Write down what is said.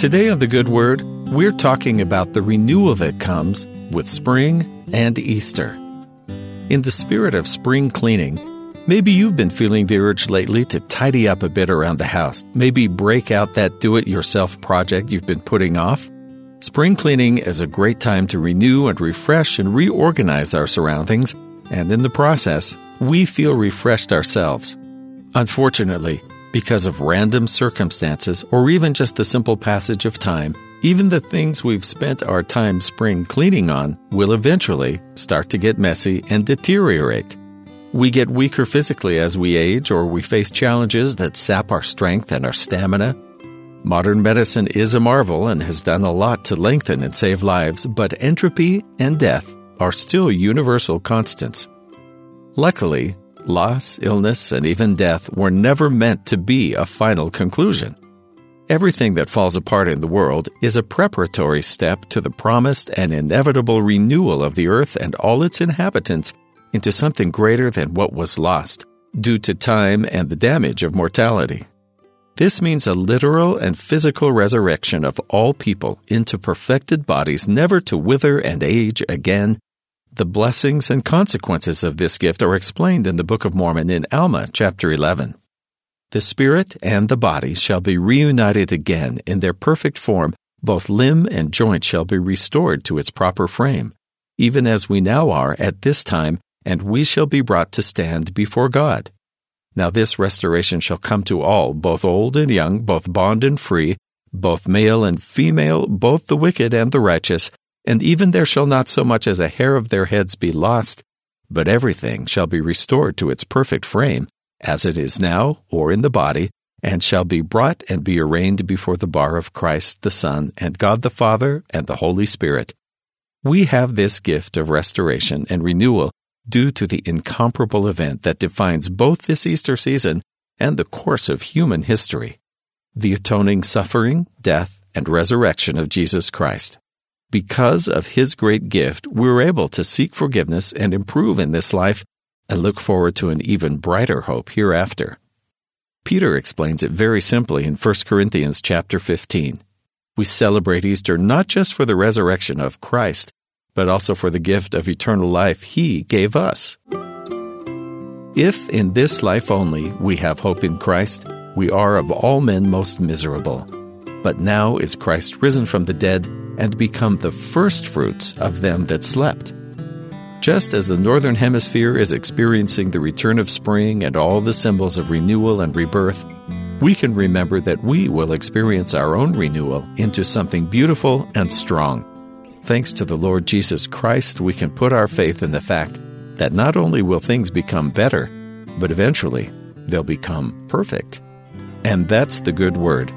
Today on The Good Word, we're talking about the renewal that comes with spring and Easter. In the spirit of spring cleaning, maybe you've been feeling the urge lately to tidy up a bit around the house, maybe break out that do it yourself project you've been putting off. Spring cleaning is a great time to renew and refresh and reorganize our surroundings, and in the process, we feel refreshed ourselves. Unfortunately, because of random circumstances or even just the simple passage of time, even the things we've spent our time spring cleaning on will eventually start to get messy and deteriorate. We get weaker physically as we age, or we face challenges that sap our strength and our stamina. Modern medicine is a marvel and has done a lot to lengthen and save lives, but entropy and death are still universal constants. Luckily, loss, illness, and even death were never meant to be a final conclusion. Everything that falls apart in the world is a preparatory step to the promised and inevitable renewal of the earth and all its inhabitants into something greater than what was lost due to time and the damage of mortality. This means a literal and physical resurrection of all people into perfected bodies never to wither and age again. The blessings and consequences of this gift are explained in the Book of Mormon in Alma, chapter 11. The spirit and the body shall be reunited again in their perfect form, both limb and joint shall be restored to its proper frame, even as we now are at this time and we shall be brought to stand before God. Now this restoration shall come to all, both old and young, both bond and free, both male and female, both the wicked and the righteous, and even there shall not so much as a hair of their heads be lost, but everything shall be restored to its perfect frame, as it is now, or in the body, and shall be brought and be arraigned before the bar of Christ the Son, and God the Father, and the Holy Spirit. We have this gift of restoration and renewal due to the incomparable event that defines both this Easter season and the course of human history the atoning suffering, death, and resurrection of Jesus Christ. Because of his great gift, we're able to seek forgiveness and improve in this life and look forward to an even brighter hope hereafter. Peter explains it very simply in 1 Corinthians chapter 15. We celebrate Easter not just for the resurrection of Christ, but also for the gift of eternal life He gave us. If in this life only we have hope in Christ, we are of all men most miserable. But now is Christ risen from the dead and become the firstfruits of them that slept. Just as the Northern Hemisphere is experiencing the return of spring and all the symbols of renewal and rebirth, we can remember that we will experience our own renewal into something beautiful and strong. Thanks to the Lord Jesus Christ, we can put our faith in the fact that not only will things become better, but eventually they'll become perfect. And that's the good word.